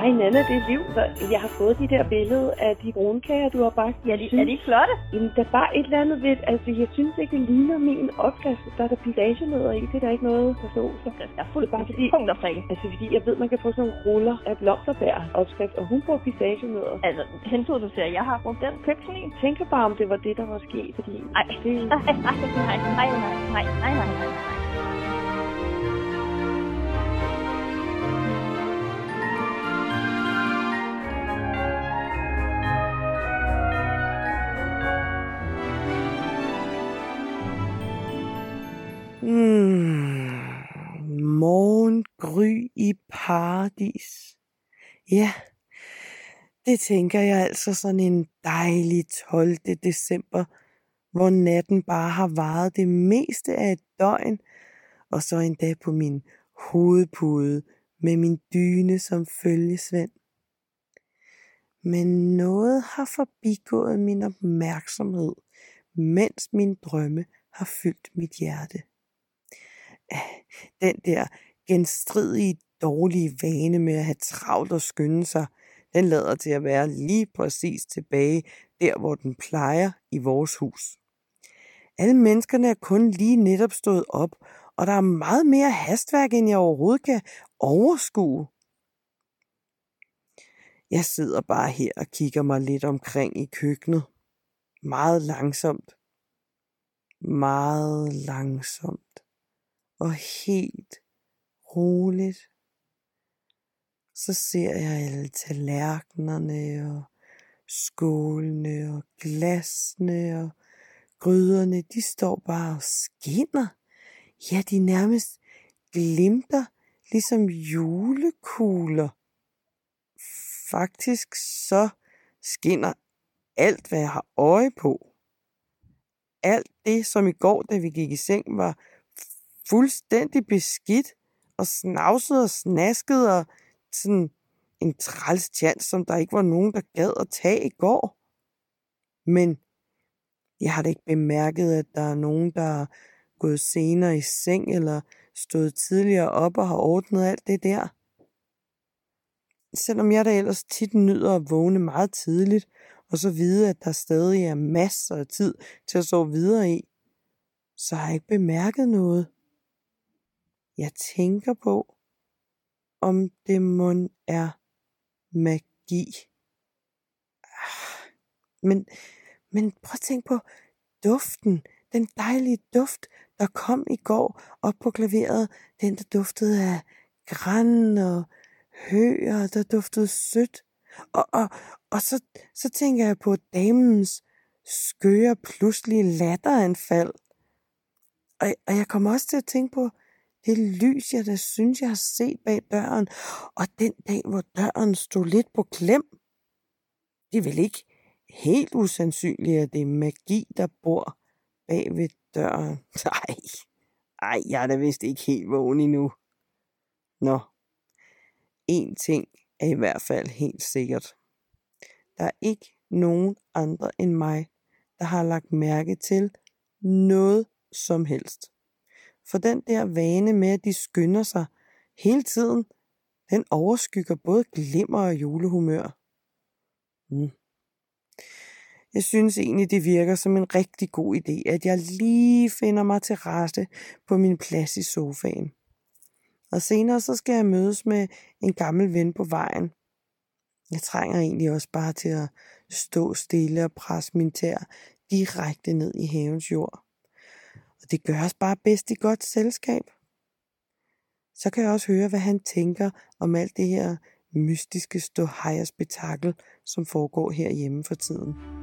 Ej, Nana, det er Liv. Jeg har fået de der billede af de brunkager, du har bagt. Ja, de, synes, er de flotte? Jamen, der er bare et eller andet ved, altså jeg synes ikke, det ligner min opskrift. Der er der pistagenødder i, det er der ikke noget forståelse. Der er fuldt bare fordi, punkt og. Altså fordi jeg ved, man kan få sådan nogle ruller af blomsterbær opskrift, og hun bruger pistagenødder. Altså, hentede du til, jeg har brugt den køkken i? Tænker bare, om det var det, der var sket, fordi... Ej, det... nej, nej, nej, nej, nej, nej, nej, nej. I paradis. Ja, det tænker jeg altså sådan en dejlig 12. december, hvor natten bare har varet det meste af et døgn, og så endda på min hovedpude med min dyne som følgesvend. Men noget har forbigået min opmærksomhed, mens min drømme har fyldt mit hjerte. Ah, den der genstridige dårlige vane med at have travlt og skynde sig, den lader til at være lige præcis tilbage der, hvor den plejer i vores hus. Alle menneskerne er kun lige netop stået op, og der er meget mere hastværk, end jeg overhovedet kan overskue. Jeg sidder bare her og kigger mig lidt omkring i køkkenet. Meget langsomt. Meget langsomt. Og helt roligt. Så ser jeg alle tallerkenerne og skålene og glasene og gryderne, de står bare og skinner. Ja, de nærmest glimter, ligesom julekugler. Faktisk så skinner alt, hvad jeg har øje på. Alt det, som i går, da vi gik i seng, var fuldstændig beskidt og snavset og snasket og sådan en træls chance, som der ikke var nogen, der gad at tage i går. Men jeg har da ikke bemærket, at der er nogen, der er gået senere i seng eller stået tidligere op og har ordnet alt det der. Selvom jeg da ellers tit nyder at vågne meget tidligt, og så vide, at der stadig er masser af tid til at sove videre i, så har jeg ikke bemærket noget. Jeg tænker på, om det mon er magi. Ah, men, men prøv at tænke på duften, den dejlige duft, der kom i går op på klaveret, den der duftede af græn og hø, og der duftede sødt. Og, og, og så, så tænker jeg på damens skøre pludselige latteranfald. Og, og jeg kommer også til at tænke på det lys, jeg da synes, jeg har set bag døren, og den dag, hvor døren stod lidt på klem. Det er vel ikke helt usandsynligt, at det er magi, der bor bag ved døren. Nej, ej, jeg er da vist ikke helt vågen endnu. Nå, en ting er i hvert fald helt sikkert. Der er ikke nogen andre end mig, der har lagt mærke til noget som helst. For den der vane med, at de skynder sig hele tiden, den overskygger både glimmer og julehumør. Mm. Jeg synes egentlig, det virker som en rigtig god idé, at jeg lige finder mig til rette på min plads i sofaen. Og senere så skal jeg mødes med en gammel ven på vejen. Jeg trænger egentlig også bare til at stå stille og presse min tær direkte ned i havens jord. Det gøres bare bedst i godt selskab. Så kan jeg også høre, hvad han tænker om alt det her mystiske ståhejers spektakel, som foregår herhjemme for tiden.